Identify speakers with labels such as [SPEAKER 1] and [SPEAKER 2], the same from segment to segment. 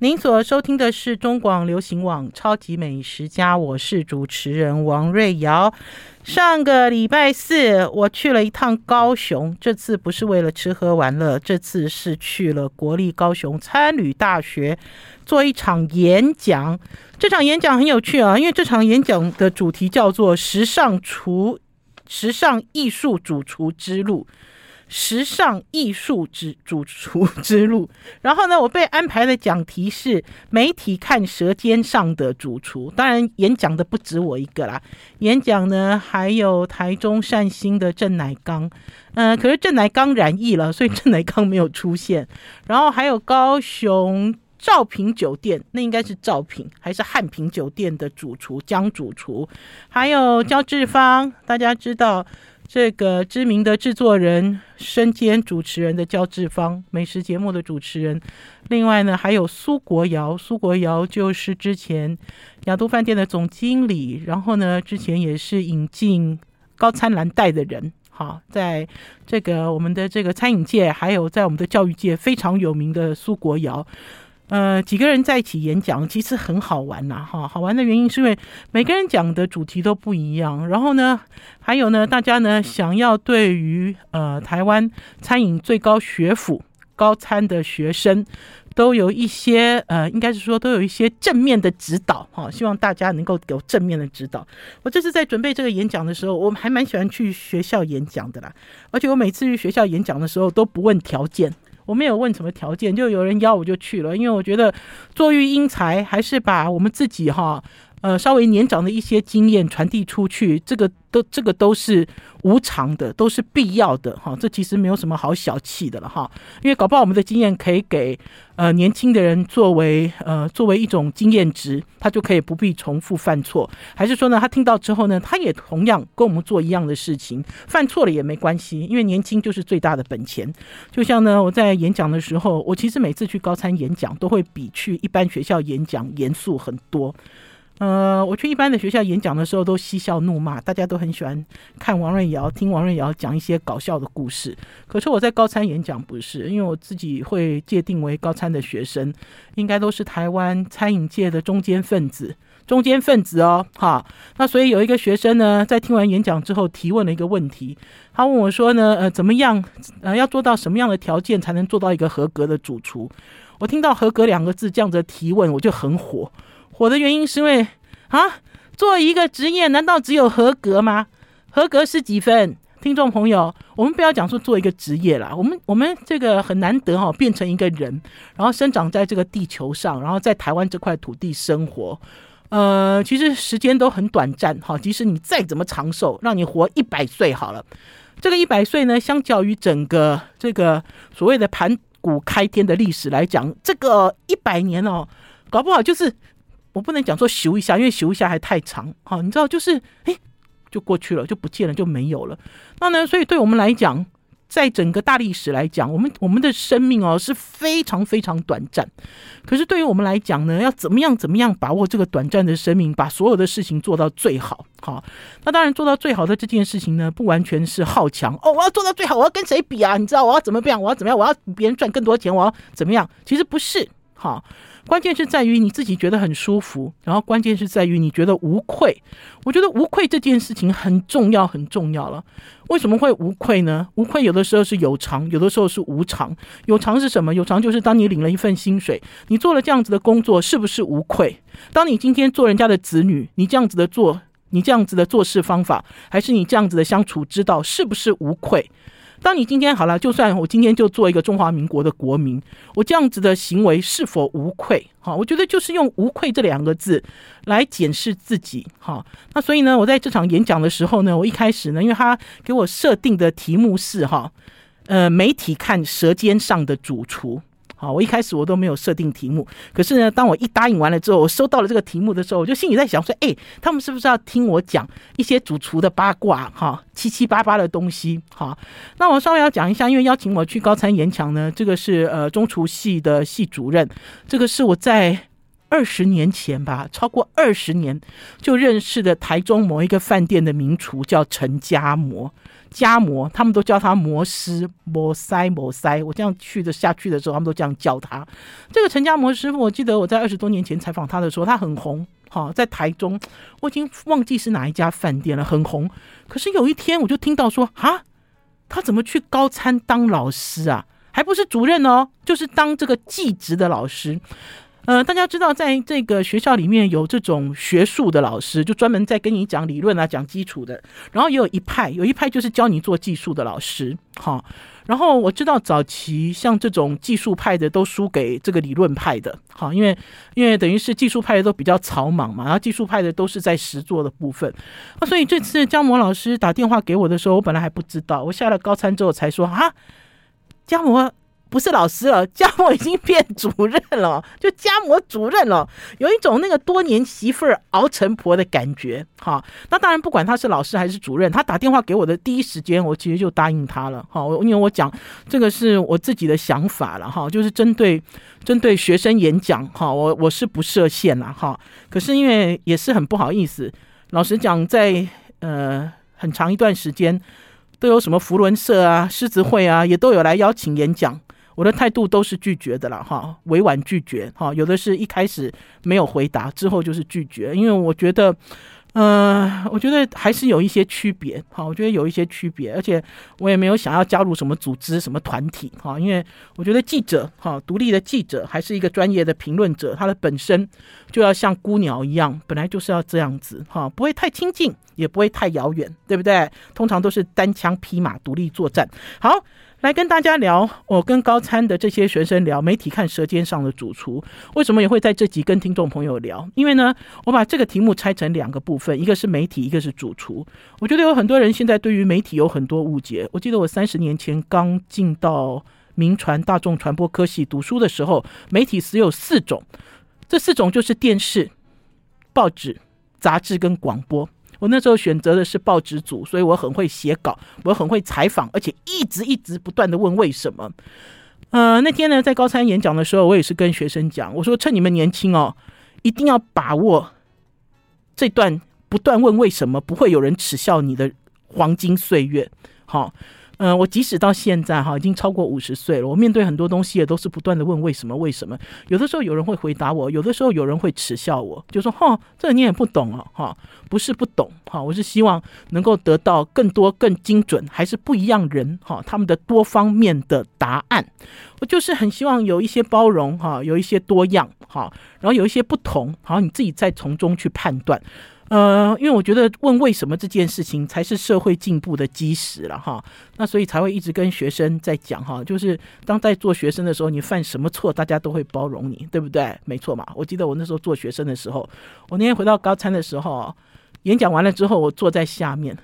[SPEAKER 1] 您所收听的是中广流行网《超级美食家》，我是主持人王瑞瑶。上个礼拜四，我去了一趟高雄，这次不是为了吃喝玩乐，这次是去了国立高雄餐旅大学做一场演讲。这场演讲很有趣啊，因为这场演讲的主题叫做“时尚厨、时尚艺术主厨之路”。时尚艺术之主厨之路，然后呢，我被安排的讲题是媒体看舌尖上的主厨。当然，演讲的不止我一个啦，演讲呢还有台中善心的郑乃刚，嗯、可是郑乃刚染疫了，所以郑乃刚没有出现。然后还有高雄兆平酒店，那应该是兆平还是汉平酒店的主厨江主厨，还有焦志芳，大家知道。这个知名的制作人，身兼主持人的焦志芳，美食节目的主持人。另外呢，还有苏国尧，苏国尧就是之前亚都饭店的总经理，然后呢，之前也是引进高餐蓝带的人。好，在这个我们的这个餐饮界，还有在我们的教育界非常有名的苏国尧。呃，几个人在一起演讲，其实很好玩呐，哈，好玩的原因是因为每个人讲的主题都不一样，然后呢，还有呢，大家呢想要对于呃台湾餐饮最高学府高餐的学生，都有一些呃，应该是说都有一些正面的指导，哈，希望大家能够有正面的指导。我这次在准备这个演讲的时候，我还蛮喜欢去学校演讲的啦，而且我每次去学校演讲的时候都不问条件。我没有问什么条件，就有人邀我就去了，因为我觉得作育英才还是把我们自己哈。呃，稍微年长的一些经验传递出去，这个都这个都是无偿的，都是必要的哈。这其实没有什么好小气的了哈，因为搞不好我们的经验可以给呃年轻的人作为呃作为一种经验值，他就可以不必重复犯错。还是说呢，他听到之后呢，他也同样跟我们做一样的事情，犯错了也没关系，因为年轻就是最大的本钱。就像呢，我在演讲的时候，我其实每次去高参演讲，都会比去一般学校演讲严肃很多。呃，我去一般的学校演讲的时候，都嬉笑怒骂，大家都很喜欢看王瑞瑶，听王瑞瑶讲一些搞笑的故事。可是我在高参演讲不是，因为我自己会界定为高参的学生，应该都是台湾餐饮界的中坚分子，中坚分子哦，哈。那所以有一个学生呢，在听完演讲之后，提问了一个问题，他问我说呢，呃，怎么样，呃，要做到什么样的条件才能做到一个合格的主厨？我听到“合格”两个字这样子提问，我就很火。火的原因是因为啊，做一个职业难道只有合格吗？合格是几分？听众朋友，我们不要讲说做一个职业啦，我们我们这个很难得哈，变成一个人，然后生长在这个地球上，然后在台湾这块土地生活。呃，其实时间都很短暂哈，即使你再怎么长寿，让你活一百岁好了，这个一百岁呢，相较于整个这个所谓的盘古开天的历史来讲，这个一百年哦，搞不好就是。我不能讲说咻一下，因为咻一下还太长，好，你知道，就是哎，就过去了，就不见了，就没有了。那呢，所以对我们来讲，在整个大历史来讲，我们我们的生命哦是非常非常短暂。可是对于我们来讲呢，要怎么样怎么样把握这个短暂的生命，把所有的事情做到最好。好，那当然做到最好的这件事情呢，不完全是好强哦，我要做到最好，我要跟谁比啊？你知道我要怎么样？我要怎么样？我要比别人赚更多钱？我要怎么样？其实不是，好。关键是在于你自己觉得很舒服，然后关键是在于你觉得无愧。我觉得无愧这件事情很重要，很重要了。为什么会无愧呢？无愧有的时候是有偿，有的时候是无偿。有偿是什么？有偿就是当你领了一份薪水，你做了这样子的工作，是不是无愧？当你今天做人家的子女，你这样子的做，你这样子的做事方法，还是你这样子的相处之道，是不是无愧？当你今天好了，就算我今天就做一个中华民国的国民，我这样子的行为是否无愧？哈，我觉得就是用“无愧”这两个字来检视自己。哈，那所以呢，我在这场演讲的时候呢，我一开始呢，因为他给我设定的题目是哈，呃，媒体看舌尖上的主厨。好，我一开始我都没有设定题目，可是呢，当我一答应完了之后，我收到了这个题目的时候，我就心里在想说，哎，他们是不是要听我讲一些主厨的八卦？哈，七七八八的东西。好，那我稍微要讲一下，因为邀请我去高餐演讲呢，这个是呃中厨系的系主任，这个是我在二十年前吧，超过二十年就认识的台中某一个饭店的名厨叫陈家模，家模他们都叫他模师，模塞模塞。我这样去的下去的时候，他们都这样叫他。这个陈家模师傅，我记得我在二十多年前采访他的时候，他很红，哈，在台中，我已经忘记是哪一家饭店了，很红。可是有一天，我就听到说，啊，他怎么去高餐当老师啊？还不是主任哦，就是当这个技职的老师。呃，大家知道，在这个学校里面有这种学术的老师，就专门在跟你讲理论啊、讲基础的。然后也有一派，有一派就是教你做技术的老师，哈。然后我知道早期像这种技术派的都输给这个理论派的，哈，因为因为等于是技术派的都比较草莽嘛，然后技术派的都是在实作的部分。那所以这次江模老师打电话给我的时候，我本来还不知道，我下了高餐之后才说啊，江模。不是老师了，家模已经变主任了，就家模主任了，有一种那个多年媳妇熬成婆的感觉。哈，那当然不管他是老师还是主任，他打电话给我的第一时间，我其实就答应他了。哈，因为我讲这个是我自己的想法了。哈，就是针对针对学生演讲，哈，我我是不设限了。哈，可是因为也是很不好意思，老实讲，在呃很长一段时间，都有什么福伦社啊、狮子会啊，也都有来邀请演讲。我的态度都是拒绝的了哈，委婉拒绝哈，有的是一开始没有回答，之后就是拒绝，因为我觉得，呃，我觉得还是有一些区别哈，我觉得有一些区别，而且我也没有想要加入什么组织、什么团体哈，因为我觉得记者哈，独立的记者还是一个专业的评论者，他的本身就要像孤鸟一样，本来就是要这样子哈，不会太亲近，也不会太遥远，对不对？通常都是单枪匹马独立作战。好。来跟大家聊，我跟高参的这些学生聊媒体看舌尖上的主厨，为什么也会在这集跟听众朋友聊？因为呢，我把这个题目拆成两个部分，一个是媒体，一个是主厨。我觉得有很多人现在对于媒体有很多误解。我记得我三十年前刚进到铭传大众传播科系读书的时候，媒体只有四种，这四种就是电视、报纸、杂志跟广播。我那时候选择的是报纸组，所以我很会写稿，我很会采访，而且一直一直不断的问为什么。呃，那天呢，在高三演讲的时候，我也是跟学生讲，我说趁你们年轻哦，一定要把握这段不断问为什么，不会有人耻笑你的黄金岁月。好。嗯、我即使到现在哈，已经超过五十岁了，我面对很多东西也都是不断的问为什么？为什么？有的时候有人会回答我，有的时候有人会耻笑我，就说：“哈，这你也不懂哦，哈，不是不懂，哈，我是希望能够得到更多、更精准，还是不一样人哈，他们的多方面的答案。我就是很希望有一些包容哈，有一些多样哈，然后有一些不同，好，你自己再从中去判断。”呃，因为我觉得问为什么这件事情才是社会进步的基石了哈，那所以才会一直跟学生在讲哈，就是当在做学生的时候，你犯什么错，大家都会包容你，对不对？没错嘛。我记得我那时候做学生的时候，我那天回到高餐的时候，演讲完了之后，我坐在下面，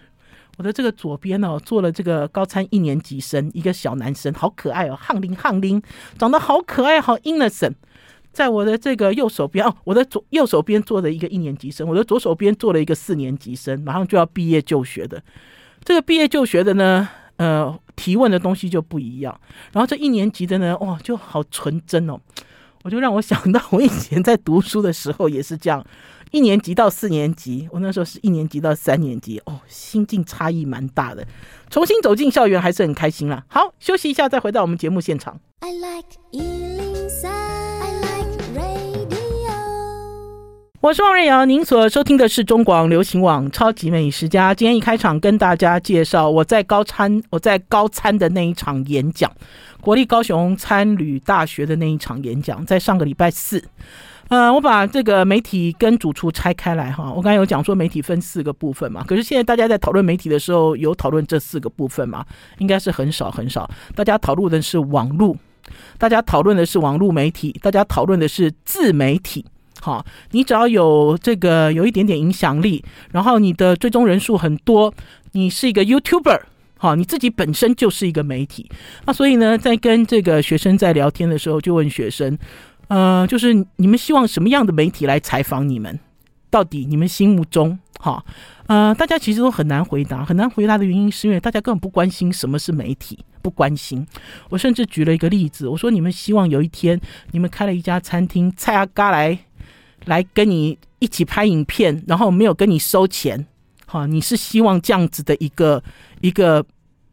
[SPEAKER 1] 我的这个左边呢，坐了这个高餐一年级生，一个小男生，好可爱哦，汉林汉林，长得好可爱，好 innocent。在我的这个右手边哦，我的左右手边坐了一个一年级生，我的左手边坐了一个四年级生，马上就要毕业就学的。这个毕业就学的呢，呃，提问的东西就不一样。然后这一年级的呢，哇，就好纯真哦，我就让我想到我以前在读书的时候也是这样，一年级到四年级，我那时候是一年级到三年级，哦，心境差异蛮大的。重新走进校园还是很开心啦。好，休息一下再回到我们节目现场。I like 我是王瑞瑶，您所收听的是中广流行网超级美食家。今天一开场跟大家介绍我在高参，我在高参的那一场演讲，国立高雄餐旅大学的那一场演讲，在上个礼拜四。呃，我把这个媒体跟主厨拆开来哈，我刚才有讲说媒体分四个部分嘛，可是现在大家在讨论媒体的时候，有讨论这四个部分吗？应该是很少很少，大家讨论的是网络，大家讨论的是网络媒体，大家讨论的是自媒体。好，你只要有这个有一点点影响力，然后你的追踪人数很多，你是一个 YouTuber，好，你自己本身就是一个媒体。那所以呢，在跟这个学生在聊天的时候，就问学生，呃，就是你们希望什么样的媒体来采访你们？到底你们心目中，哈，呃，大家其实都很难回答，很难回答的原因是因为大家根本不关心什么是媒体，不关心。我甚至举了一个例子，我说你们希望有一天你们开了一家餐厅，蔡阿嘎来。来跟你一起拍影片，然后没有跟你收钱，好，你是希望这样子的一个一个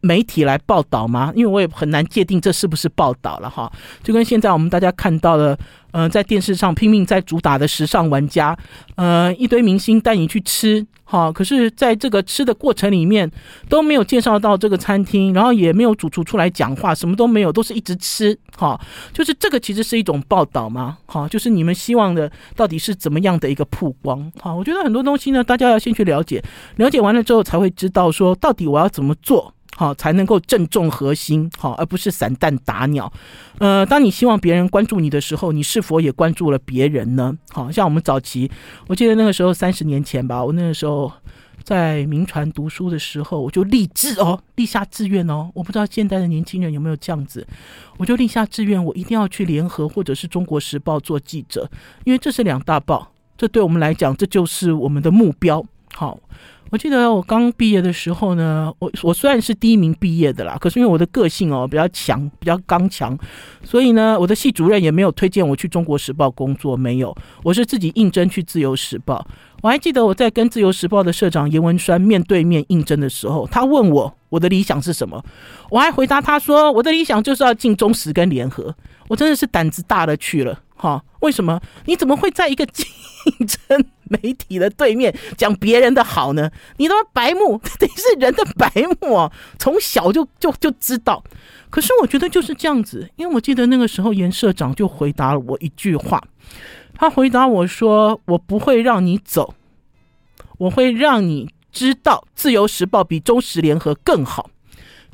[SPEAKER 1] 媒体来报道吗？因为我也很难界定这是不是报道了哈，就跟现在我们大家看到的。呃，在电视上拼命在主打的时尚玩家，呃，一堆明星带你去吃，哈，可是在这个吃的过程里面都没有介绍到这个餐厅，然后也没有主厨出来讲话，什么都没有，都是一直吃，哈，就是这个其实是一种报道吗？哈，就是你们希望的到底是怎么样的一个曝光？哈，我觉得很多东西呢，大家要先去了解，了解完了之后才会知道说到底我要怎么做。好，才能够正中核心，好，而不是散弹打鸟。呃，当你希望别人关注你的时候，你是否也关注了别人呢？好，像我们早期，我记得那个时候三十年前吧，我那个时候在民传读书的时候，我就立志哦，立下志愿哦。我不知道现在的年轻人有没有这样子，我就立下志愿，我一定要去联合或者是中国时报做记者，因为这是两大报，这对我们来讲，这就是我们的目标。好。我记得我刚毕业的时候呢，我我虽然是第一名毕业的啦，可是因为我的个性哦比较强，比较刚强，所以呢，我的系主任也没有推荐我去中国时报工作，没有，我是自己应征去自由时报。我还记得我在跟自由时报的社长严文栓面对面应征的时候，他问我我的理想是什么，我还回答他说我的理想就是要进中时跟联合，我真的是胆子大了去了。哈，为什么？你怎么会在一个竞争媒体的对面讲别人的好呢？你他妈白目，等于是人的白目啊！从小就就就知道。可是我觉得就是这样子，因为我记得那个时候严社长就回答了我一句话，他回答我说：“我不会让你走，我会让你知道自由时报比中时联合更好。”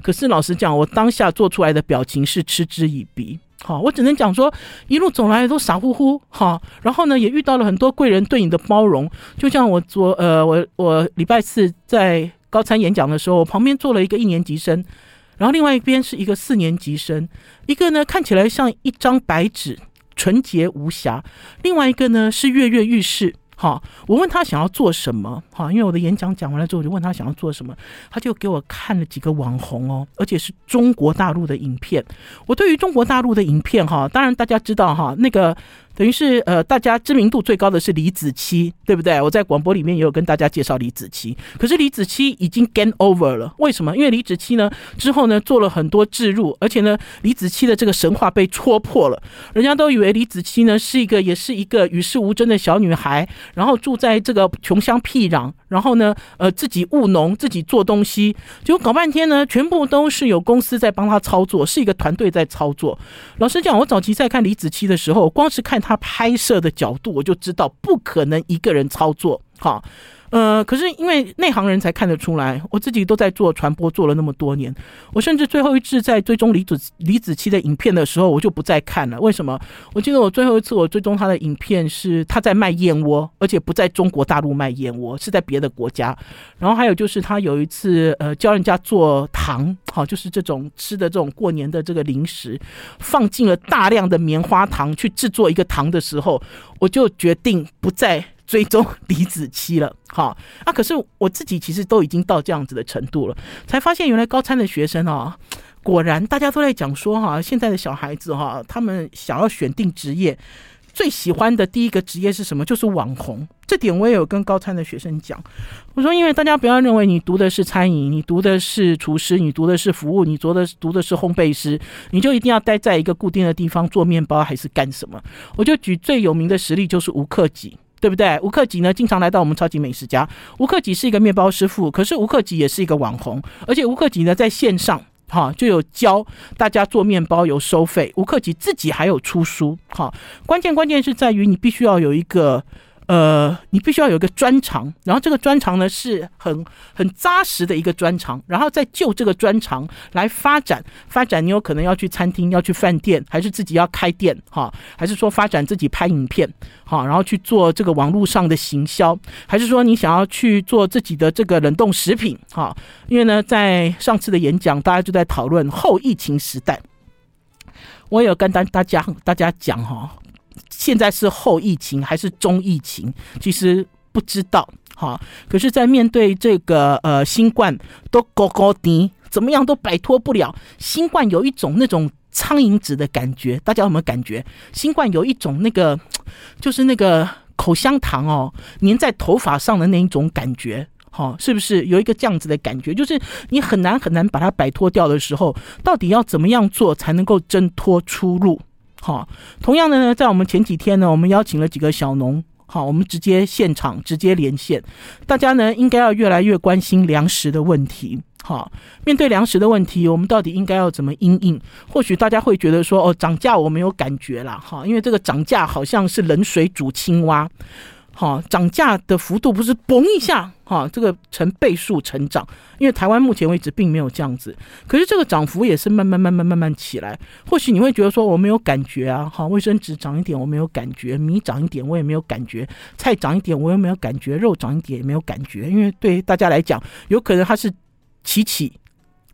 [SPEAKER 1] 可是老实讲，我当下做出来的表情是嗤之以鼻。好，我只能讲说，一路走来都傻乎乎，哈，然后呢，也遇到了很多贵人对你的包容。就像我昨呃，我我礼拜四在高参演讲的时候，我旁边坐了一个一年级生，然后另外一边是一个四年级生，一个呢看起来像一张白纸，纯洁无瑕；另外一个呢是跃跃欲试。好，我问他想要做什么？好，因为我的演讲讲完了之后，我就问他想要做什么，他就给我看了几个网红哦，而且是中国大陆的影片。我对于中国大陆的影片哈，当然大家知道哈，那个。等于是呃，大家知名度最高的是李子柒，对不对？我在广播里面也有跟大家介绍李子柒。可是李子柒已经 gain over 了，为什么？因为李子柒呢之后呢做了很多置入，而且呢李子柒的这个神话被戳破了。人家都以为李子柒呢是一个也是一个与世无争的小女孩，然后住在这个穷乡僻壤，然后呢呃自己务农，自己做东西，结果搞半天呢全部都是有公司在帮他操作，是一个团队在操作。老实讲，我早期在看李子柒的时候，光是看。他拍摄的角度，我就知道不可能一个人操作，哈。呃，可是因为内行人才看得出来，我自己都在做传播，做了那么多年，我甚至最后一次在追踪李子李子柒的影片的时候，我就不再看了。为什么？我记得我最后一次我追踪他的影片是他在卖燕窝，而且不在中国大陆卖燕窝，是在别的国家。然后还有就是他有一次呃教人家做糖，好，就是这种吃的这种过年的这个零食，放进了大量的棉花糖去制作一个糖的时候，我就决定不再。追踪李子柒了，好啊！可是我自己其实都已经到这样子的程度了，才发现原来高参的学生啊，果然大家都在讲说哈，现在的小孩子哈，他们想要选定职业，最喜欢的第一个职业是什么？就是网红。这点我也有跟高参的学生讲，我说，因为大家不要认为你读的是餐饮，你读的是厨师，你读的是服务，你读的读的是烘焙师，你就一定要待在一个固定的地方做面包还是干什么？我就举最有名的实例，就是吴克己。对不对？吴克己呢，经常来到我们超级美食家。吴克己是一个面包师傅，可是吴克己也是一个网红，而且吴克己呢，在线上哈就有教大家做面包，有收费。吴克己自己还有出书，哈，关键关键是在于你必须要有一个。呃，你必须要有一个专长，然后这个专长呢是很很扎实的一个专长，然后再就这个专长来发展发展。你有可能要去餐厅，要去饭店，还是自己要开店哈？还是说发展自己拍影片哈？然后去做这个网络上的行销，还是说你想要去做自己的这个冷冻食品哈？因为呢，在上次的演讲，大家就在讨论后疫情时代，我也有跟大大家大家讲哈。现在是后疫情还是中疫情？其实不知道哈。可是，在面对这个呃新冠，都高高低，怎么样都摆脱不了。新冠有一种那种苍蝇子的感觉，大家有没有感觉？新冠有一种那个，就是那个口香糖哦粘在头发上的那一种感觉。好，是不是有一个这样子的感觉？就是你很难很难把它摆脱掉的时候，到底要怎么样做才能够挣脱出路？好，同样的呢，在我们前几天呢，我们邀请了几个小农，好，我们直接现场直接连线，大家呢应该要越来越关心粮食的问题。好，面对粮食的问题，我们到底应该要怎么应应？或许大家会觉得说，哦，涨价我没有感觉啦，哈，因为这个涨价好像是冷水煮青蛙。好，涨价的幅度不是嘣一下，哈，这个成倍数成长，因为台湾目前为止并没有这样子，可是这个涨幅也是慢慢慢慢慢慢起来。或许你会觉得说我没有感觉啊，哈，卫生纸涨一点我没有感觉，米涨一点我也没有感觉，菜涨一点我也没有感觉，肉涨一点也没有感觉，因为对大家来讲，有可能它是起起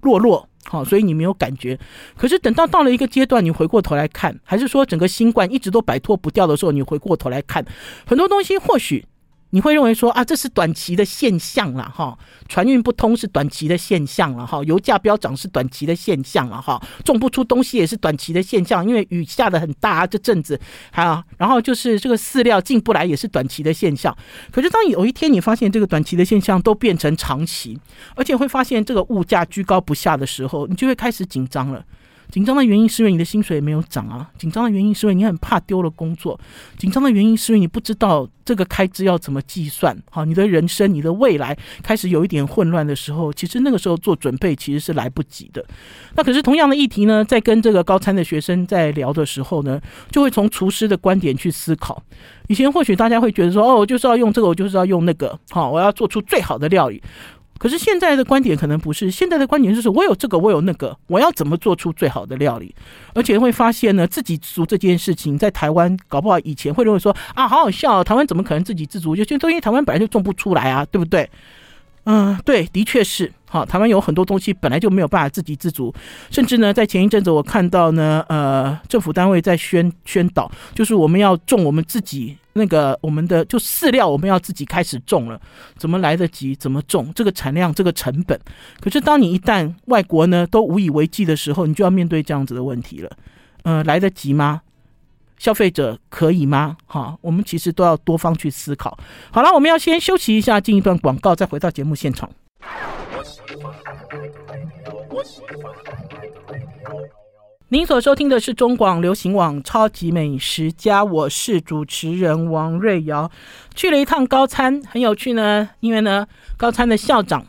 [SPEAKER 1] 落落。好，所以你没有感觉。可是等到到了一个阶段，你回过头来看，还是说整个新冠一直都摆脱不掉的时候，你回过头来看，很多东西或许。你会认为说啊，这是短期的现象了哈，船运不通是短期的现象了哈，油价飙涨是短期的现象了哈，种不出东西也是短期的现象，因为雨下得很大啊，这阵子还有，然后就是这个饲料进不来也是短期的现象。可是当有一天你发现这个短期的现象都变成长期，而且会发现这个物价居高不下的时候，你就会开始紧张了。紧张的原因是因为你的薪水没有涨啊，紧张的原因是因为你很怕丢了工作，紧张的原因是因为你不知道这个开支要怎么计算。好，你的人生、你的未来开始有一点混乱的时候，其实那个时候做准备其实是来不及的。那可是同样的议题呢，在跟这个高餐的学生在聊的时候呢，就会从厨师的观点去思考。以前或许大家会觉得说，哦，我就是要用这个，我就是要用那个，好，我要做出最好的料理。可是现在的观点可能不是，现在的观点就是我有这个，我有那个，我要怎么做出最好的料理？而且会发现呢，自给自足这件事情在台湾搞不好以前会认为说啊，好好笑，台湾怎么可能自给自足？就就因为台湾本来就种不出来啊，对不对？嗯，对，的确是。好，台湾有很多东西本来就没有办法自给自足，甚至呢，在前一阵子我看到呢，呃，政府单位在宣宣导，就是我们要种我们自己那个我们的就饲料，我们要自己开始种了，怎么来得及？怎么种？这个产量，这个成本。可是当你一旦外国呢都无以为继的时候，你就要面对这样子的问题了。呃，来得及吗？消费者可以吗？哈，我们其实都要多方去思考。好了，我们要先休息一下，进一段广告，再回到节目现场。您所收听的是中广流行网《超级美食家》，我是主持人王瑞瑶。去了一趟高餐，很有趣呢。因为呢，高餐的校长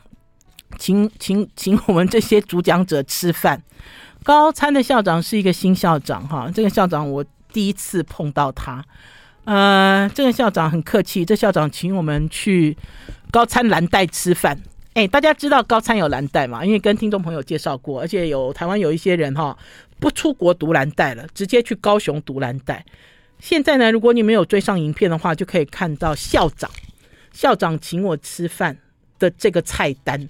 [SPEAKER 1] 请 请请我们这些主讲者吃饭。高餐的校长是一个新校长，哈，这个校长我。第一次碰到他，呃，这个校长很客气，这校长请我们去高餐蓝带吃饭。哎，大家知道高餐有蓝带嘛？因为跟听众朋友介绍过，而且有台湾有一些人哈，不出国读蓝带了，直接去高雄读蓝带。现在呢，如果你没有追上影片的话，就可以看到校长校长请我吃饭的这个菜单。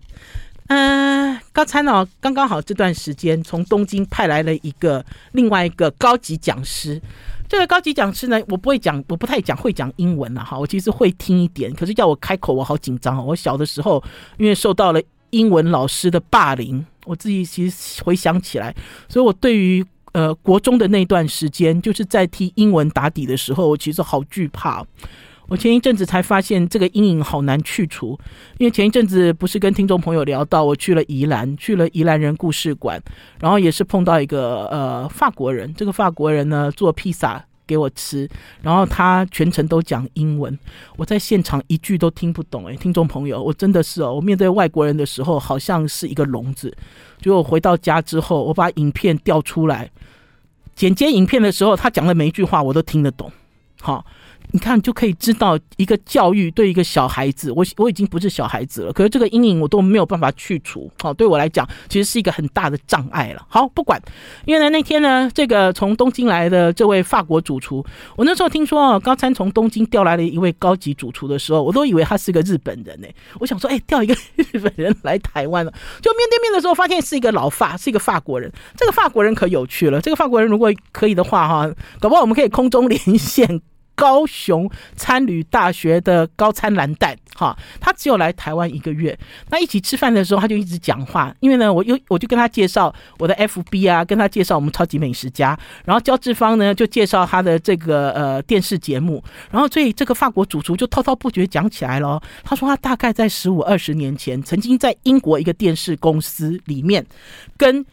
[SPEAKER 1] 嗯、呃，高餐哦，刚刚好这段时间从东京派来了一个另外一个高级讲师。这个高级讲师呢，我不会讲，我不太讲会讲英文了哈。我其实会听一点，可是叫我开口，我好紧张哦。我小的时候因为受到了英文老师的霸凌，我自己其实回想起来，所以我对于呃国中的那段时间，就是在替英文打底的时候，我其实好惧怕。我前一阵子才发现这个阴影好难去除，因为前一阵子不是跟听众朋友聊到，我去了宜兰，去了宜兰人故事馆，然后也是碰到一个呃法国人，这个法国人呢做披萨给我吃，然后他全程都讲英文，我在现场一句都听不懂。诶，听众朋友，我真的是哦，我面对外国人的时候好像是一个聋子。结果回到家之后，我把影片调出来剪接影片的时候，他讲的每一句话我都听得懂。好。你看，就可以知道一个教育对一个小孩子，我我已经不是小孩子了，可是这个阴影我都没有办法去除。好，对我来讲，其实是一个很大的障碍了。好，不管，因为呢，那天呢，这个从东京来的这位法国主厨，我那时候听说哦，高参从东京调来了一位高级主厨的时候，我都以为他是个日本人呢。我想说，哎，调一个日本人来台湾了，就面对面的时候，发现是一个老法，是一个法国人。这个法国人可有趣了，这个法国人如果可以的话，哈，搞不好我们可以空中连线。高雄餐旅大学的高餐蓝带，哈，他只有来台湾一个月。那一起吃饭的时候，他就一直讲话。因为呢，我又我就跟他介绍我的 FB 啊，跟他介绍我们超级美食家。然后焦志芳呢就介绍他的这个呃电视节目。然后所以这个法国主厨就滔滔不绝讲起来了。他说他大概在十五二十年前，曾经在英国一个电视公司里面跟。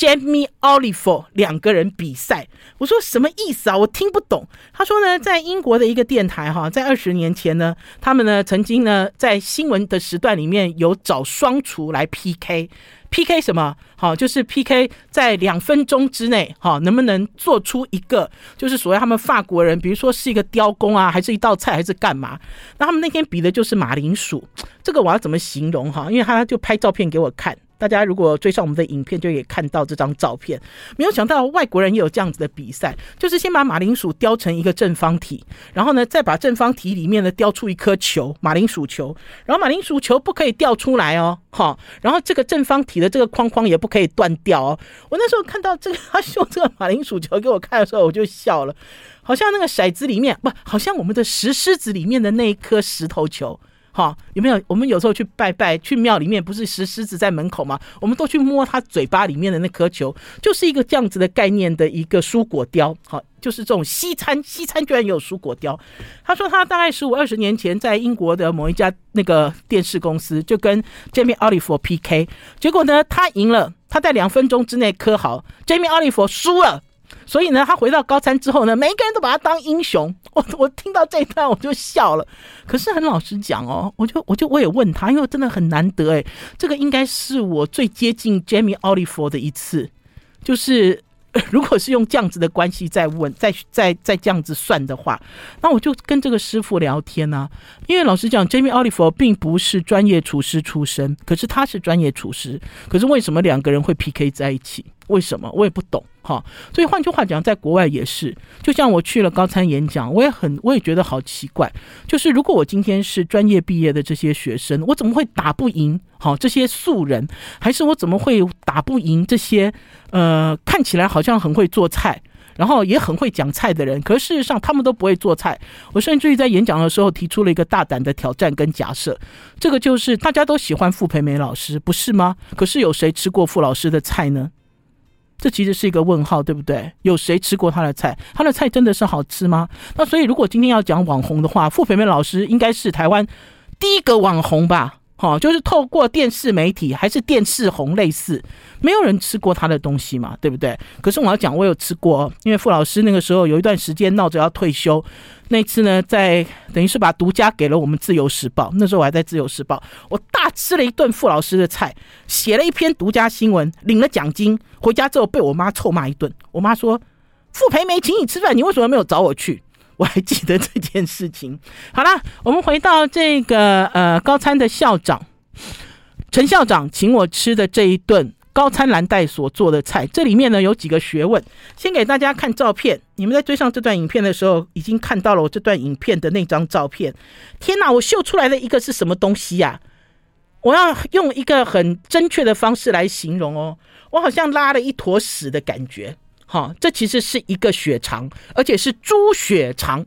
[SPEAKER 1] Jamie Oliver 两个人比赛，我说什么意思啊？我听不懂。他说呢，在英国的一个电台哈，在二十年前呢，他们呢曾经呢在新闻的时段里面有找双厨来 PK，PK 什么？好，就是 PK 在两分钟之内哈，能不能做出一个就是所谓他们法国人，比如说是一个雕工啊，还是一道菜，还是干嘛？那他们那天比的就是马铃薯，这个我要怎么形容哈？因为他就拍照片给我看。大家如果追上我们的影片，就可以看到这张照片。没有想到外国人也有这样子的比赛，就是先把马铃薯雕成一个正方体，然后呢，再把正方体里面呢雕出一颗球，马铃薯球。然后马铃薯球不可以掉出来哦，哈。然后这个正方体的这个框框也不可以断掉哦。我那时候看到这个他秀这个马铃薯球给我看的时候，我就笑了，好像那个骰子里面不，好像我们的石狮子里面的那一颗石头球。好，有没有？我们有时候去拜拜，去庙里面，不是石狮子在门口吗？我们都去摸他嘴巴里面的那颗球，就是一个这样子的概念的一个蔬果雕。好，就是这种西餐，西餐居然也有蔬果雕。他说他大概十五二十年前在英国的某一家那个电视公司就跟 Jamie Oliver PK，结果呢，他赢了，他在两分钟之内磕好，Jamie Oliver 输了。所以呢，他回到高三之后呢，每一个人都把他当英雄。我我听到这一段我就笑了。可是很老实讲哦，我就我就我也问他，因为真的很难得诶，这个应该是我最接近 Jamie Oliver 的一次，就是。如果是用这样子的关系再问，再再再这样子算的话，那我就跟这个师傅聊天啊。因为老实讲，Jamie Oliver 并不是专业厨师出身，可是他是专业厨师。可是为什么两个人会 PK 在一起？为什么我也不懂哈。所以换句话讲，在国外也是，就像我去了高参演讲，我也很我也觉得好奇怪。就是如果我今天是专业毕业的这些学生，我怎么会打不赢好这些素人？还是我怎么会打不赢这些？呃，看起来好像很会做菜，然后也很会讲菜的人，可是事实上他们都不会做菜。我甚至于在演讲的时候提出了一个大胆的挑战跟假设，这个就是大家都喜欢傅培梅老师，不是吗？可是有谁吃过傅老师的菜呢？这其实是一个问号，对不对？有谁吃过他的菜？他的菜真的是好吃吗？那所以如果今天要讲网红的话，傅培梅老师应该是台湾第一个网红吧。好，就是透过电视媒体还是电视红类似，没有人吃过他的东西嘛，对不对？可是我要讲，我有吃过哦，因为傅老师那个时候有一段时间闹着要退休，那次呢，在等于是把独家给了我们自由时报，那时候我还在自由时报，我大吃了一顿傅老师的菜，写了一篇独家新闻，领了奖金，回家之后被我妈臭骂一顿。我妈说：“傅培梅请你吃饭，你为什么没有找我去？”我还记得这件事情。好了，我们回到这个呃高餐的校长陈校长请我吃的这一顿高餐蓝带所做的菜，这里面呢有几个学问。先给大家看照片，你们在追上这段影片的时候，已经看到了我这段影片的那张照片。天哪，我秀出来的一个是什么东西呀？我要用一个很正确的方式来形容哦，我好像拉了一坨屎的感觉。好，这其实是一个血肠，而且是猪血肠。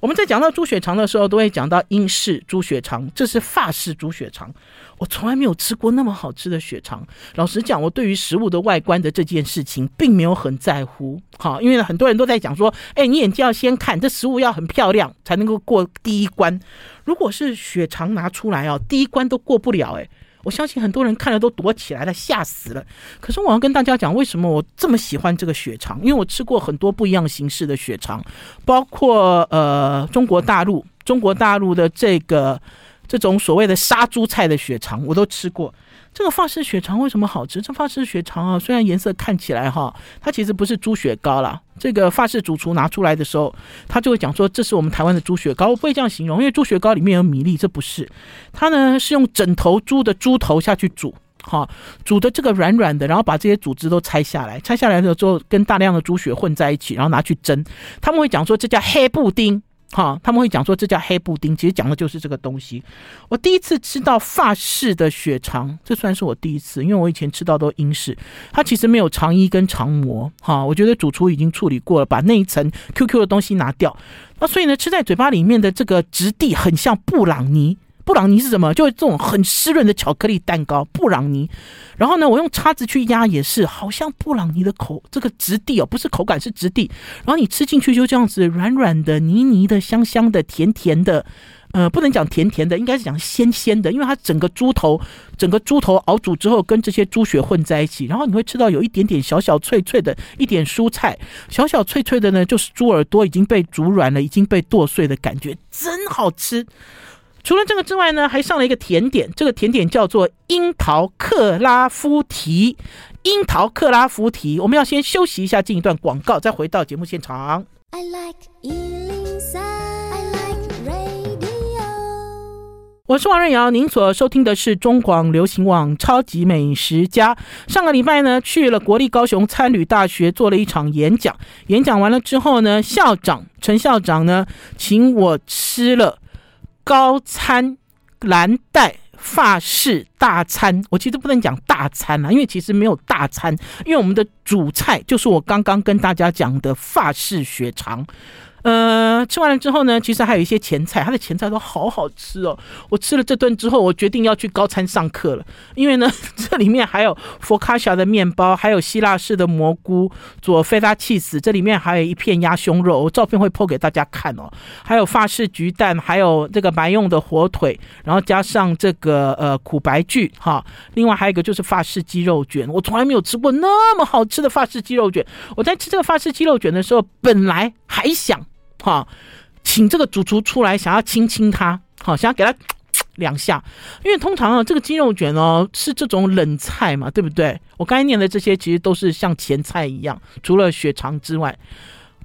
[SPEAKER 1] 我们在讲到猪血肠的时候，都会讲到英式猪血肠，这是法式猪血肠。我从来没有吃过那么好吃的血肠。老实讲，我对于食物的外观的这件事情，并没有很在乎。好，因为很多人都在讲说，哎，你眼睛要先看，这食物要很漂亮才能够过第一关。如果是血肠拿出来哦，第一关都过不了，哎。我相信很多人看了都躲起来了，吓死了。可是我要跟大家讲，为什么我这么喜欢这个血肠？因为我吃过很多不一样形式的血肠，包括呃中国大陆、中国大陆的这个这种所谓的杀猪菜的血肠，我都吃过。这个法式血肠为什么好吃？这法式血肠啊，虽然颜色看起来哈，它其实不是猪血糕啦。这个法式主厨拿出来的时候，他就会讲说，这是我们台湾的猪血糕。我不会这样形容，因为猪血糕里面有米粒，这不是。它呢是用整头猪的猪头下去煮，哈，煮的这个软软的，然后把这些组织都拆下来，拆下来的之后跟大量的猪血混在一起，然后拿去蒸。他们会讲说，这叫黑布丁。哈，他们会讲说这叫黑布丁，其实讲的就是这个东西。我第一次吃到法式的血肠，这算是我第一次，因为我以前吃到都英式，它其实没有肠衣跟肠膜，哈，我觉得主厨已经处理过了，把那一层 QQ 的东西拿掉，那所以呢，吃在嘴巴里面的这个质地很像布朗尼。布朗尼是什么？就是这种很湿润的巧克力蛋糕，布朗尼。然后呢，我用叉子去压也是，好像布朗尼的口这个质地哦，不是口感是质地。然后你吃进去就这样子软软的、泥泥的、香香的、甜甜的。呃，不能讲甜甜的，应该是讲鲜鲜的，因为它整个猪头，整个猪头熬煮之后跟这些猪血混在一起，然后你会吃到有一点点小小脆脆的一点蔬菜，小小脆脆的呢，就是猪耳朵已经被煮软了，已经被剁碎的感觉，真好吃。除了这个之外呢，还上了一个甜点，这个甜点叫做樱桃克拉夫提。樱桃克拉夫提，我们要先休息一下，进一段广告，再回到节目现场。I like I like radio。我是王瑞瑶，您所收听的是中广流行网《超级美食家》。上个礼拜呢，去了国立高雄参旅大学做了一场演讲，演讲完了之后呢，校长陈校长呢，请我吃了。高餐蓝带法式大餐，我其实不能讲大餐啦，因为其实没有大餐，因为我们的主菜就是我刚刚跟大家讲的法式血肠。吃完了之后呢，其实还有一些前菜，它的前菜都好好吃哦。我吃了这顿之后，我决定要去高餐上课了，因为呢，这里面还有佛卡夏的面包，还有希腊式的蘑菇，佐菲拉起司，这里面还有一片鸭胸肉，我照片会 po 给大家看哦。还有法式焗蛋，还有这个白用的火腿，然后加上这个呃苦白锯哈。另外还有一个就是法式鸡肉卷，我从来没有吃过那么好吃的法式鸡肉卷。我在吃这个法式鸡肉卷的时候，本来还想。好，请这个主厨出来，想要亲亲他，好，想要给他两下，因为通常啊，这个鸡肉卷哦是这种冷菜嘛，对不对？我刚才念的这些其实都是像前菜一样，除了血肠之外。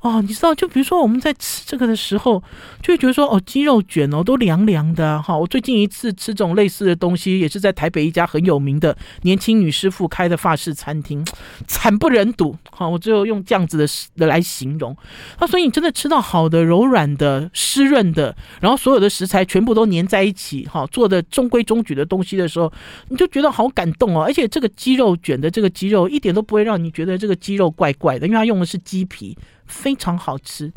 [SPEAKER 1] 哦，你知道，就比如说我们在吃这个的时候，就会觉得说，哦，鸡肉卷哦，都凉凉的哈。我最近一次吃这种类似的东西，也是在台北一家很有名的年轻女师傅开的法式餐厅，惨不忍睹。好，我只有用这样子的的来形容。那所以你真的吃到好的、柔软的、湿润的，然后所有的食材全部都粘在一起，哈，做的中规中矩的东西的时候，你就觉得好感动哦。而且这个鸡肉卷的这个鸡肉一点都不会让你觉得这个鸡肉怪怪的，因为它用的是鸡皮。非常好吃，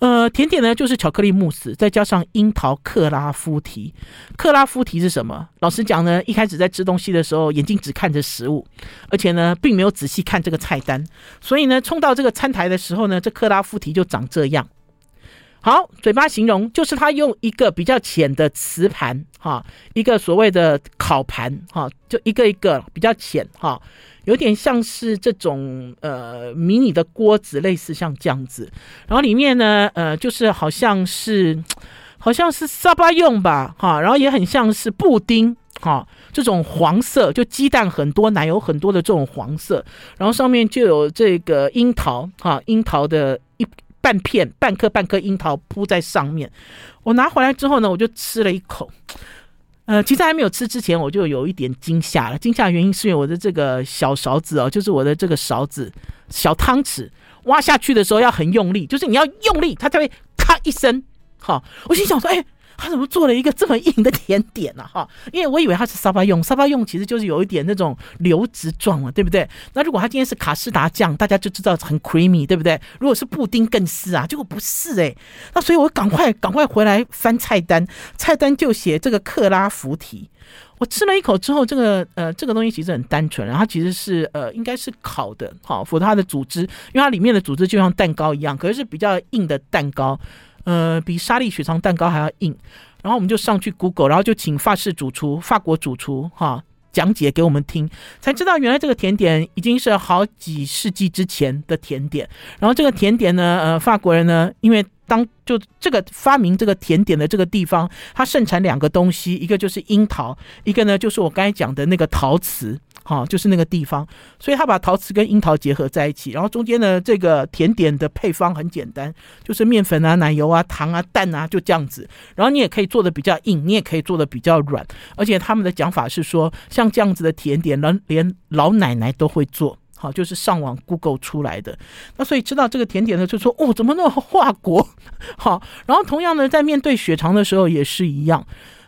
[SPEAKER 1] 呃，甜点呢就是巧克力慕斯，再加上樱桃克拉夫提。克拉夫提是什么？老实讲呢，一开始在吃东西的时候，眼睛只看着食物，而且呢，并没有仔细看这个菜单，所以呢，冲到这个餐台的时候呢，这克拉夫提就长这样。好，嘴巴形容就是他用一个比较浅的瓷盘，哈，一个所谓的烤盘，哈，就一个一个比较浅，哈。有点像是这种呃迷你的锅子，类似像这样子，然后里面呢，呃，就是好像是好像是沙巴用吧，哈，然后也很像是布丁，哈，这种黄色，就鸡蛋很多，奶油很多的这种黄色，然后上面就有这个樱桃，哈，樱桃的半片，半颗半颗樱桃铺在上面。我拿回来之后呢，我就吃了一口。呃，其实还没有吃之前，我就有一点惊吓了。惊吓原因是因为我的这个小勺子哦，就是我的这个勺子小汤匙挖下去的时候要很用力，就是你要用力，它才会咔一声。好，我心想说，哎。他怎么做了一个这么硬的甜点呢？哈，因为我以为它是沙巴用，沙巴用其实就是有一点那种流质状嘛，对不对？那如果它今天是卡士达酱，大家就知道很 creamy，对不对？如果是布丁更是啊，结果不是诶、欸。那所以我赶快赶快回来翻菜单，菜单就写这个克拉夫提。我吃了一口之后，这个呃这个东西其实很单纯，然后它其实是呃应该是烤的，好，符合它的组织，因为它里面的组织就像蛋糕一样，可是是比较硬的蛋糕。呃，比沙粒雪藏蛋糕还要硬，然后我们就上去 Google，然后就请法式主厨、法国主厨哈讲解给我们听，才知道原来这个甜点已经是好几世纪之前的甜点。然后这个甜点呢，呃，法国人呢，因为当就这个发明这个甜点的这个地方，它盛产两个东西，一个就是樱桃，一个呢就是我刚才讲的那个陶瓷。好，就是那个地方，所以他把陶瓷跟樱桃结合在一起，然后中间呢，这个甜点的配方很简单，就是面粉啊、奶油啊、糖啊、蛋啊，就这样子。然后你也可以做的比较硬，你也可以做的比较软，而且他们的讲法是说，像这样子的甜点，连连老奶奶都会做。好，就是上网 Google 出来的。那所以知道这个甜点呢，就说哦，怎么那么化国？好，然后同样呢，在面对血肠的时候也是一样。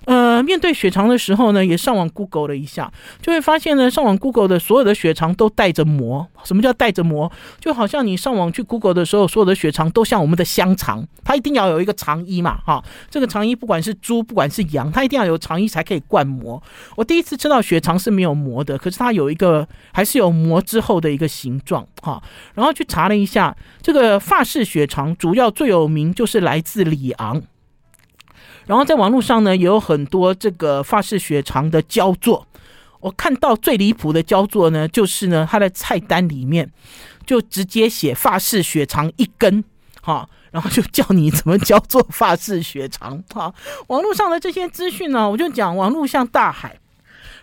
[SPEAKER 1] 呃，面对血肠的时候呢，也上网 Google 了一下，就会发现呢，上网 Google 的所有的血肠都带着膜。什么叫带着膜？就好像你上网去 Google 的时候，所有的血肠都像我们的香肠，它一定要有一个肠衣嘛，哈，这个肠衣不管是猪，不管是羊，它一定要有肠衣才可以灌膜。我第一次知道血肠是没有膜的，可是它有一个还是有膜之后的一个形状，哈。然后去查了一下，这个法式血肠主要最有名就是来自里昂。然后在网络上呢，也有很多这个法式血肠的焦作。我看到最离谱的焦作呢，就是呢，它的菜单里面就直接写法式血肠一根，哈，然后就叫你怎么焦作法式血肠，哈。网络上的这些资讯呢，我就讲，网络像大海，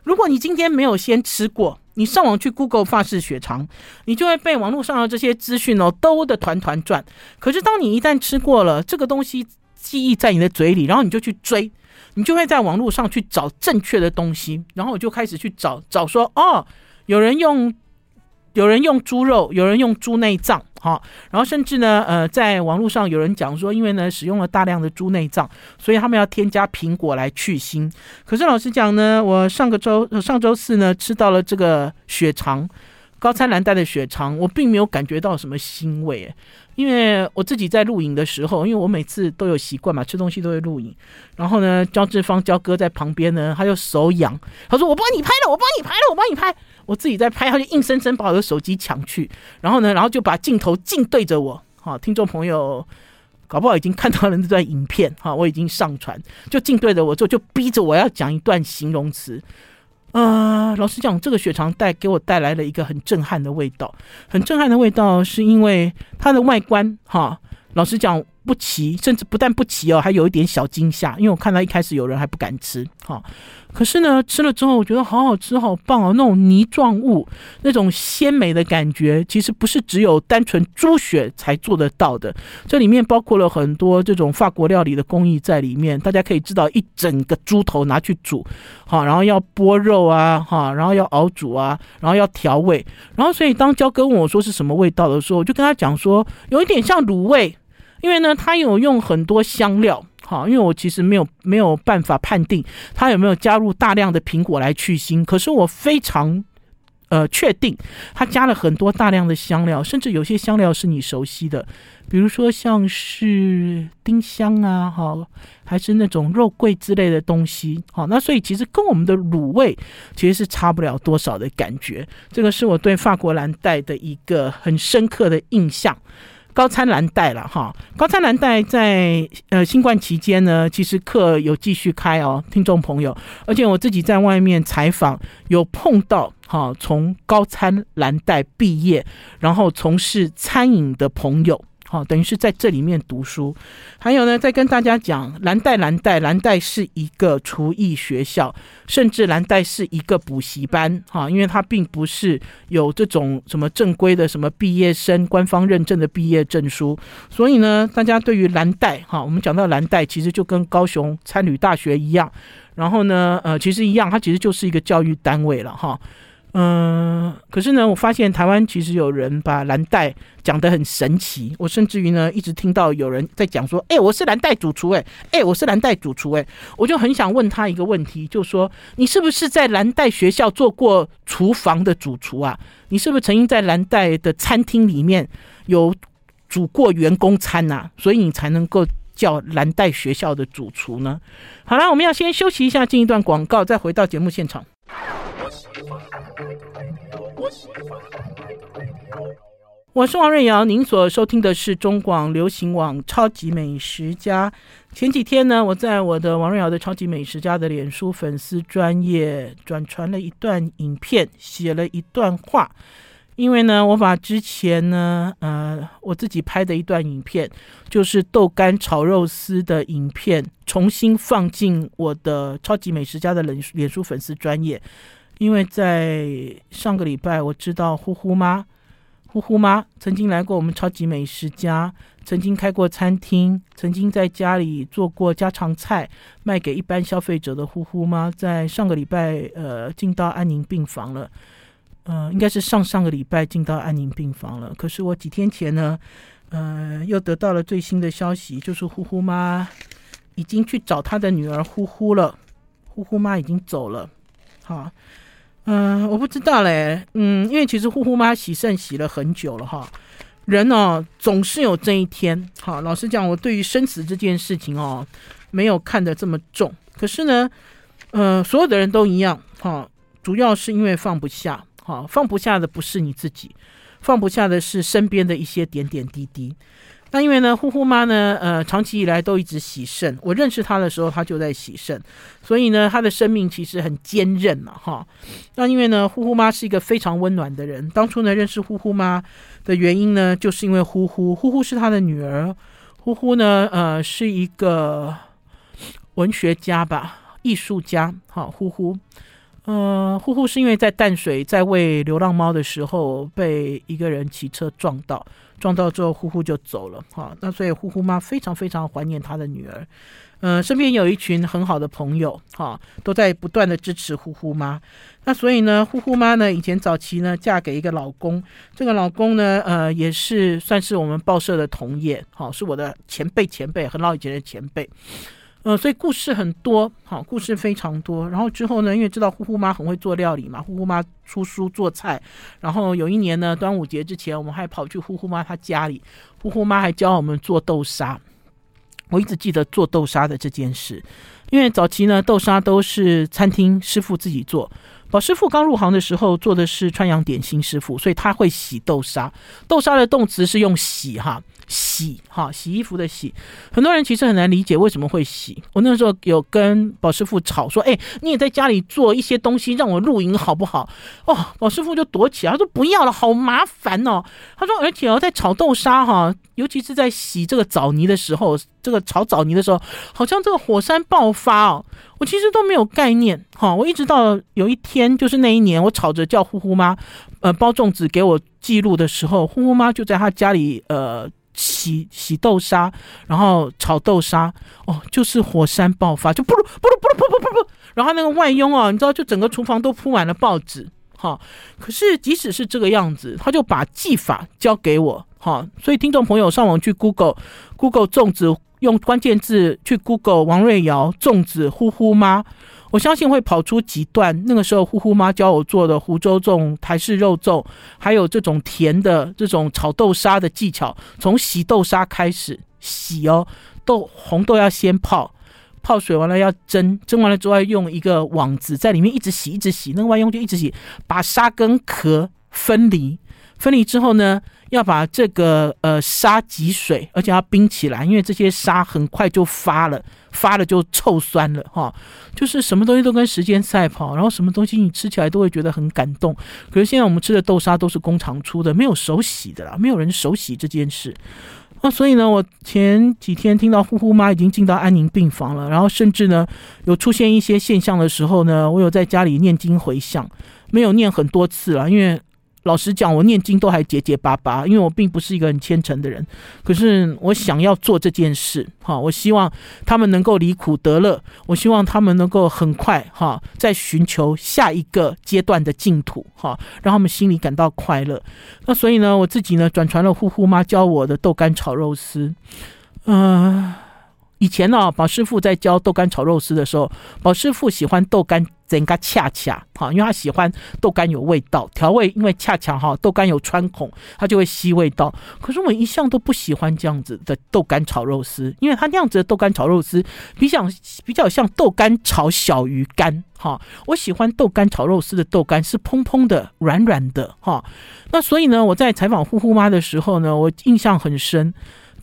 [SPEAKER 1] 如果你今天没有先吃过，你上网去 Google 法式血肠，你就会被网络上的这些资讯哦兜得团团转。可是当你一旦吃过了这个东西，记忆在你的嘴里，然后你就去追，你就会在网络上去找正确的东西，然后我就开始去找找说，哦，有人用，有人用猪肉，有人用猪内脏，哈，然后甚至呢，呃，在网络上有人讲说，因为呢使用了大量的猪内脏，所以他们要添加苹果来去腥。可是老实讲呢，我上个周上周四呢吃到了这个血肠，高参蓝带的血肠，我并没有感觉到什么腥味，因为我自己在录影的时候，因为我每次都有习惯嘛，吃东西都会录影。然后呢，焦志芳焦哥在旁边呢，他就手痒，他说：“我帮你拍了，我帮你拍了，我帮你拍。”我自己在拍，他就硬生生把我的手机抢去。然后呢，然后就把镜头镜对着我。哈，听众朋友，搞不好已经看到了那段影片。哈，我已经上传，就镜对着我做，就逼着我要讲一段形容词。啊、呃，老实讲，这个血肠带给我带来了一个很震撼的味道，很震撼的味道，是因为它的外观，哈，老实讲。不齐，甚至不但不齐哦，还有一点小惊吓，因为我看到一开始有人还不敢吃，哈，可是呢，吃了之后我觉得好好吃，好棒哦，那种泥状物，那种鲜美的感觉，其实不是只有单纯猪血才做得到的，这里面包括了很多这种法国料理的工艺在里面。大家可以知道，一整个猪头拿去煮，好，然后要剥肉啊，哈，然后要熬煮啊，然后要调味，然后所以当焦哥问我说是什么味道的时候，我就跟他讲说，有一点像卤味。因为呢，他有用很多香料，好，因为我其实没有没有办法判定他有没有加入大量的苹果来去腥，可是我非常呃确定他加了很多大量的香料，甚至有些香料是你熟悉的，比如说像是丁香啊，哈，还是那种肉桂之类的东西，好，那所以其实跟我们的卤味其实是差不了多少的感觉，这个是我对法国蓝带的一个很深刻的印象。高参蓝带了哈，高参蓝带在呃新冠期间呢，其实课有继续开哦，听众朋友，而且我自己在外面采访有碰到哈，从高参蓝带毕业，然后从事餐饮的朋友。好，等于是在这里面读书，还有呢，再跟大家讲，蓝带蓝带蓝带是一个厨艺学校，甚至蓝带是一个补习班，哈，因为它并不是有这种什么正规的什么毕业生官方认证的毕业证书，所以呢，大家对于蓝带，哈，我们讲到蓝带，其实就跟高雄参旅大学一样，然后呢，呃，其实一样，它其实就是一个教育单位了，哈。嗯，可是呢，我发现台湾其实有人把蓝带讲得很神奇。我甚至于呢，一直听到有人在讲说：“哎，我是蓝带主厨，哎，哎，我是蓝带主厨，哎。”我就很想问他一个问题，就说：“你是不是在蓝带学校做过厨房的主厨啊？你是不是曾经在蓝带的餐厅里面有煮过员工餐呐？所以你才能够叫蓝带学校的主厨呢？”好了，我们要先休息一下，进一段广告，再回到节目现场。我是王瑞瑶，您所收听的是中广流行网《超级美食家》。前几天呢，我在我的王瑞瑶的《超级美食家》的脸书粉丝专业转传了一段影片，写了一段话。因为呢，我把之前呢，呃，我自己拍的一段影片，就是豆干炒肉丝的影片，重新放进我的《超级美食家》的脸脸书粉丝专业。因为在上个礼拜，我知道呼呼妈，呼呼妈曾经来过我们超级美食家，曾经开过餐厅，曾经在家里做过家常菜卖给一般消费者的呼呼妈，在上个礼拜呃进到安宁病房了。呃，应该是上上个礼拜进到安宁病房了。可是我几天前呢，呃，又得到了最新的消息，就是呼呼妈已经去找她的女儿呼呼了。呼呼妈已经走了。好，嗯、我不知道嘞。嗯，因为其实呼呼妈洗肾洗了很久了哈。人哦，总是有这一天。好，老实讲，我对于生死这件事情哦，没有看得这么重。可是呢，呃，所有的人都一样。哈，主要是因为放不下。好，放不下的不是你自己，放不下的是身边的一些点点滴滴。那因为呢，呼呼妈呢，呃，长期以来都一直洗肾。我认识她的时候，她就在洗肾，所以呢，她的生命其实很坚韧嘛，哈。那因为呢，呼呼妈是一个非常温暖的人。当初呢，认识呼呼妈的原因呢，就是因为呼呼，呼呼是她的女儿，呼呼呢，呃，是一个文学家吧，艺术家，好，呼呼。呃，呼呼是因为在淡水在喂流浪猫的时候被一个人骑车撞到，撞到之后呼呼就走了哈。那所以呼呼妈非常非常怀念她的女儿，呃，身边有一群很好的朋友哈，都在不断的支持呼呼妈。那所以呢，呼呼妈呢以前早期呢嫁给一个老公，这个老公呢呃也是算是我们报社的同业，哈，是我的前辈前辈，很老以前的前辈。呃，所以故事很多，好，故事非常多。然后之后呢，因为知道呼呼妈很会做料理嘛，呼呼妈出书做菜。然后有一年呢，端午节之前，我们还跑去呼呼妈她家里，呼呼妈还教我们做豆沙。我一直记得做豆沙的这件事，因为早期呢，豆沙都是餐厅师傅自己做。宝师傅刚入行的时候做的是川阳点心师傅，所以他会洗豆沙。豆沙的动词是用洗哈。洗哈，洗衣服的洗，很多人其实很难理解为什么会洗。我那时候有跟宝师傅吵说：“哎，你也在家里做一些东西让我录影好不好？”哦，宝师傅就躲起来，他说：“不要了，好麻烦哦。”他说：“而且哦，在炒豆沙哈，尤其是在洗这个枣泥的时候，这个炒枣泥的时候，好像这个火山爆发哦。我其实都没有概念哈。我一直到有一天，就是那一年，我吵着叫呼呼妈，呃，包粽子给我记录的时候，呼呼妈就在他家里，呃。”洗洗豆沙，然后炒豆沙，哦，就是火山爆发，就噗噜噗噜噗噜噗噗噗噗，然后那个外佣啊，你知道，就整个厨房都铺满了报纸，哈。可是即使是这个样子，他就把技法教给我，哈。所以听众朋友上网去 Google Google 粽子，用关键字去 Google 王瑞瑶粽子呼呼妈。我相信会跑出几段那个时候呼呼妈教我做的湖州粽、台式肉粽，还有这种甜的这种炒豆沙的技巧。从洗豆沙开始洗哦，豆红豆要先泡，泡水完了要蒸，蒸完了之后用一个网子在里面一直洗一直洗，那个外用就一直洗，把沙跟壳分离。分离之后呢，要把这个呃沙挤水，而且要冰起来，因为这些沙很快就发了，发了就臭酸了哈。就是什么东西都跟时间赛跑，然后什么东西你吃起来都会觉得很感动。可是现在我们吃的豆沙都是工厂出的，没有手洗的啦，没有人手洗这件事。那所以呢，我前几天听到呼呼妈已经进到安宁病房了，然后甚至呢有出现一些现象的时候呢，我有在家里念经回向，没有念很多次了，因为。老实讲，我念经都还结结巴巴，因为我并不是一个很虔诚的人。可是我想要做这件事，哈，我希望他们能够离苦得乐，我希望他们能够很快，哈，在寻求下一个阶段的净土，哈，让他们心里感到快乐。那所以呢，我自己呢，转传了呼呼妈教我的豆干炒肉丝，嗯、以前呢，宝师傅在教豆干炒肉丝的时候，宝师傅喜欢豆干整个恰恰，哈，因为他喜欢豆干有味道，调味因为恰恰哈，豆干有穿孔，他就会吸味道。可是我一向都不喜欢这样子的豆干炒肉丝，因为他那样子的豆干炒肉丝比较比较像豆干炒小鱼干，哈，我喜欢豆干炒肉丝的豆干是蓬蓬的、软软的，哈。那所以呢，我在采访呼呼妈的时候呢，我印象很深。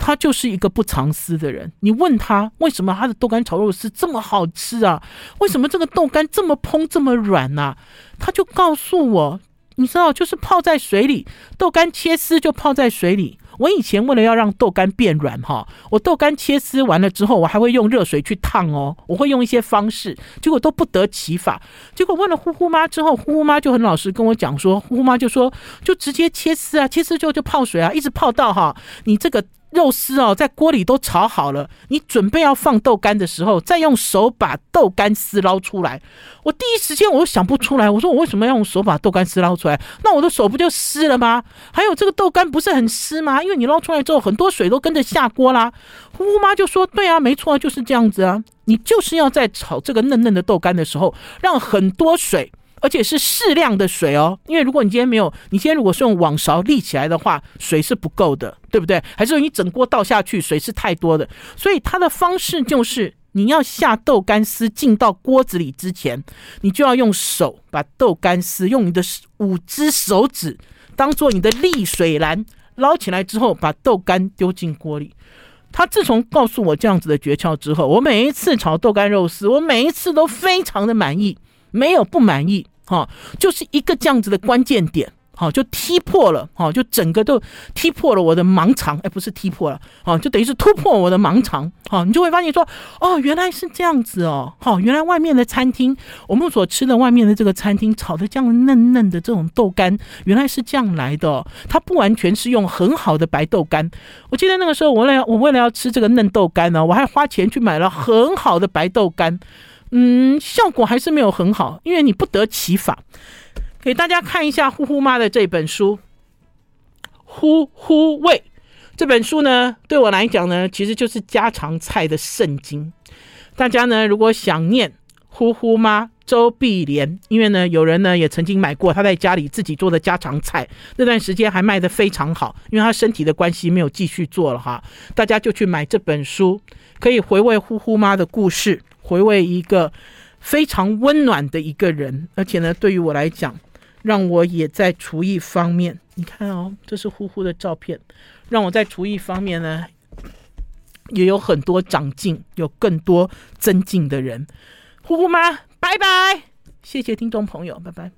[SPEAKER 1] 他就是一个不藏私的人。你问他为什么他的豆干炒肉丝这么好吃啊？为什么这个豆干这么蓬这么软呢、啊？他就告诉我，你知道，就是泡在水里，豆干切丝就泡在水里。我以前为了要让豆干变软哈，我豆干切丝完了之后，我还会用热水去烫哦，我会用一些方式，结果都不得其法。结果问了呼呼妈之后，呼呼妈就很老实跟我讲说，呼呼妈就说就直接切丝啊，切丝之后就泡水啊，一直泡到哈，你这个。肉丝哦，在锅里都炒好了，你准备要放豆干的时候，再用手把豆干丝捞出来。我第一时间我又想不出来，我说我为什么要用手把豆干丝捞出来？那我的手不就湿了吗？还有这个豆干不是很湿吗？因为你捞出来之后，很多水都跟着下锅啦。呼呼妈就说：“对啊，没错，就是这样子啊。你就是要在炒这个嫩嫩的豆干的时候，让很多水。”而且是适量的水哦，因为如果你今天没有，你今天如果是用网勺立起来的话，水是不够的，对不对？还是说你整锅倒下去，水是太多的？所以它的方式就是，你要下豆干丝进到锅子里之前，你就要用手把豆干丝用你的五只手指当做你的沥水篮捞起来之后，把豆干丢进锅里。他自从告诉我这样子的诀窍之后，我每一次炒豆干肉丝，我每一次都非常的满意，没有不满意。哈，就是一个这样子的关键点，好，就踢破了，哈，就整个都踢破了我的盲肠，哎，不是踢破了，啊，就等于是突破我的盲肠，好，你就会发现说，哦，原来是这样子哦，好，原来外面的餐厅，我们所吃的外面的这个餐厅炒的这样嫩嫩的这种豆干，原来是这样来的，它不完全是用很好的白豆干，我记得那个时候，我为了我为了要吃这个嫩豆干呢，我还花钱去买了很好的白豆干。嗯，效果还是没有很好，因为你不得其法。给大家看一下呼呼妈的这本书《呼呼味》这本书呢，对我来讲呢，其实就是家常菜的圣经。大家呢，如果想念呼呼妈周碧莲，因为呢，有人呢也曾经买过她在家里自己做的家常菜，那段时间还卖得非常好，因为她身体的关系没有继续做了哈。大家就去买这本书，可以回味呼呼妈的故事。回味一个非常温暖的一个人，而且呢，对于我来讲，让我也在厨艺方面，你看哦，这是呼呼的照片，让我在厨艺方面呢，也有很多长进，有更多增进的人。呼呼妈，拜拜，谢谢听众朋友，拜拜。